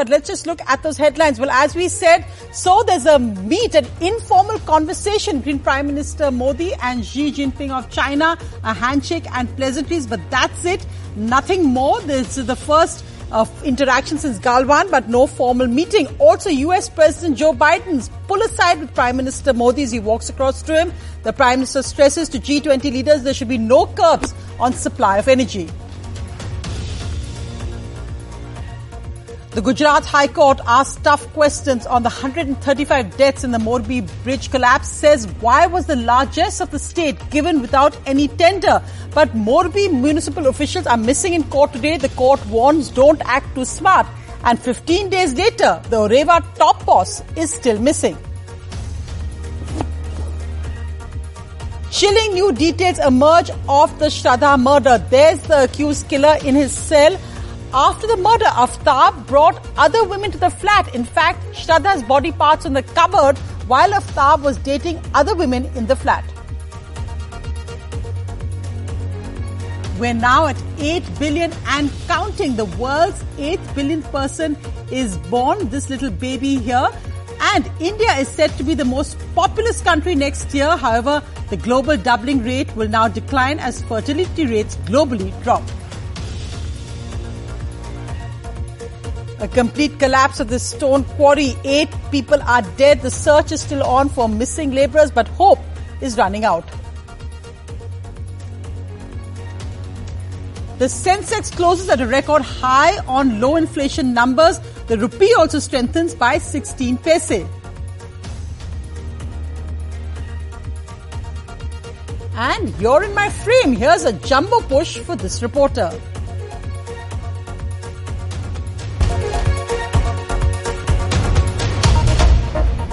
But let's just look at those headlines. Well, as we said, so there's a meet, an informal conversation between Prime Minister Modi and Xi Jinping of China, a handshake and pleasantries, but that's it. Nothing more. This is the first of interaction since Galwan, but no formal meeting. Also, US President Joe Biden's pull aside with Prime Minister Modi as he walks across to him. The Prime Minister stresses to G20 leaders there should be no curbs on supply of energy. The Gujarat High Court asked tough questions on the 135 deaths in the Morbi bridge collapse, says why was the largesse of the state given without any tender? But Morbi municipal officials are missing in court today. The court warns don't act too smart. And 15 days later, the Oreva top boss is still missing. Chilling new details emerge of the Shraddha murder. There's the accused killer in his cell. After the murder, Aftab brought other women to the flat. In fact, Shraddha's body parts in the cupboard while Aftab was dating other women in the flat. We're now at 8 billion and counting. The world's 8th billionth person is born, this little baby here. And India is said to be the most populous country next year. However, the global doubling rate will now decline as fertility rates globally drop. A complete collapse of this stone quarry. Eight people are dead. The search is still on for missing laborers, but hope is running out. The Sensex closes at a record high on low inflation numbers. The rupee also strengthens by 16 paise. And you're in my frame. Here's a jumbo push for this reporter.